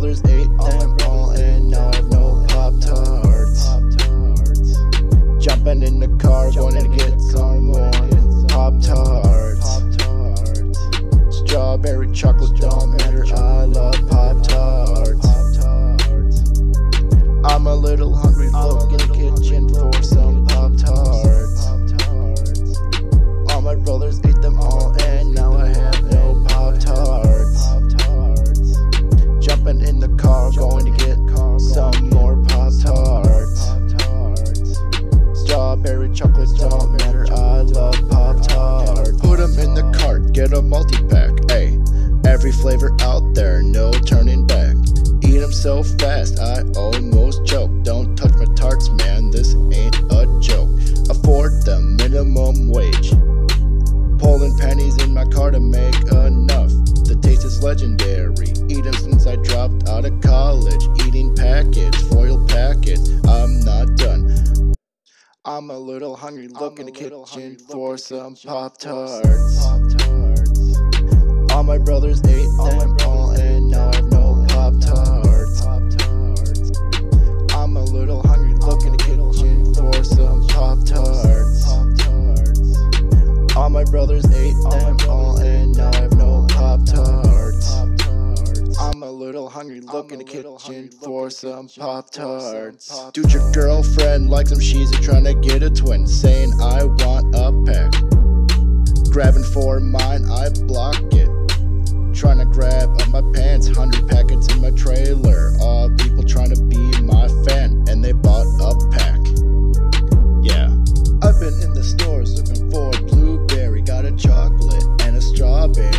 There's Eight. Strawberry chocolate don't matter, I love Pop Tarts. Put them in the cart, get a multi pack, ayy. Every flavor out there, no turning back. Eat them so fast, I almost choke. Don't touch my tarts, man, this ain't a joke. Afford the minimum wage. Pulling pennies in my car to make enough. The taste is legendary. Eat them since I dropped out of college. Eating packets, foil packets. I'm not done. I'm a little hungry. Look in the kitchen for some Pop Tarts. All my brothers ate them all, and Look in the kitchen for some Pop Tarts. Dude, your girlfriend likes them. She's trying to get a twin, saying I want a pack. Grabbing for mine, I block it. Trying to grab up my pants, hundred packets in my trailer. All people trying to be my fan, and they bought a pack. Yeah. I've been in the stores looking for a blueberry, got a chocolate and a strawberry.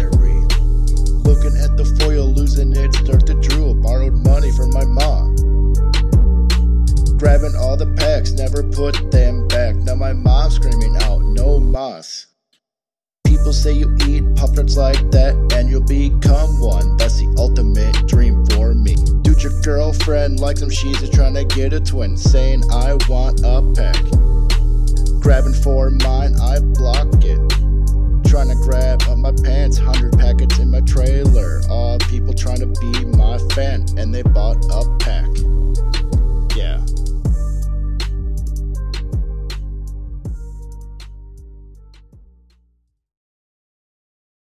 Looking at the foil, losing it, start to drool. Borrowed money from my mom. Grabbing all the packs, never put them back. Now my mom's screaming out, no mas. People say you eat Pop Tarts like that and you'll become one. That's the ultimate dream for me. Dude, your girlfriend likes them, she's just trying to get a twin, saying I want a pack. Grabbing for mine, I block it. fan and they bought a pack.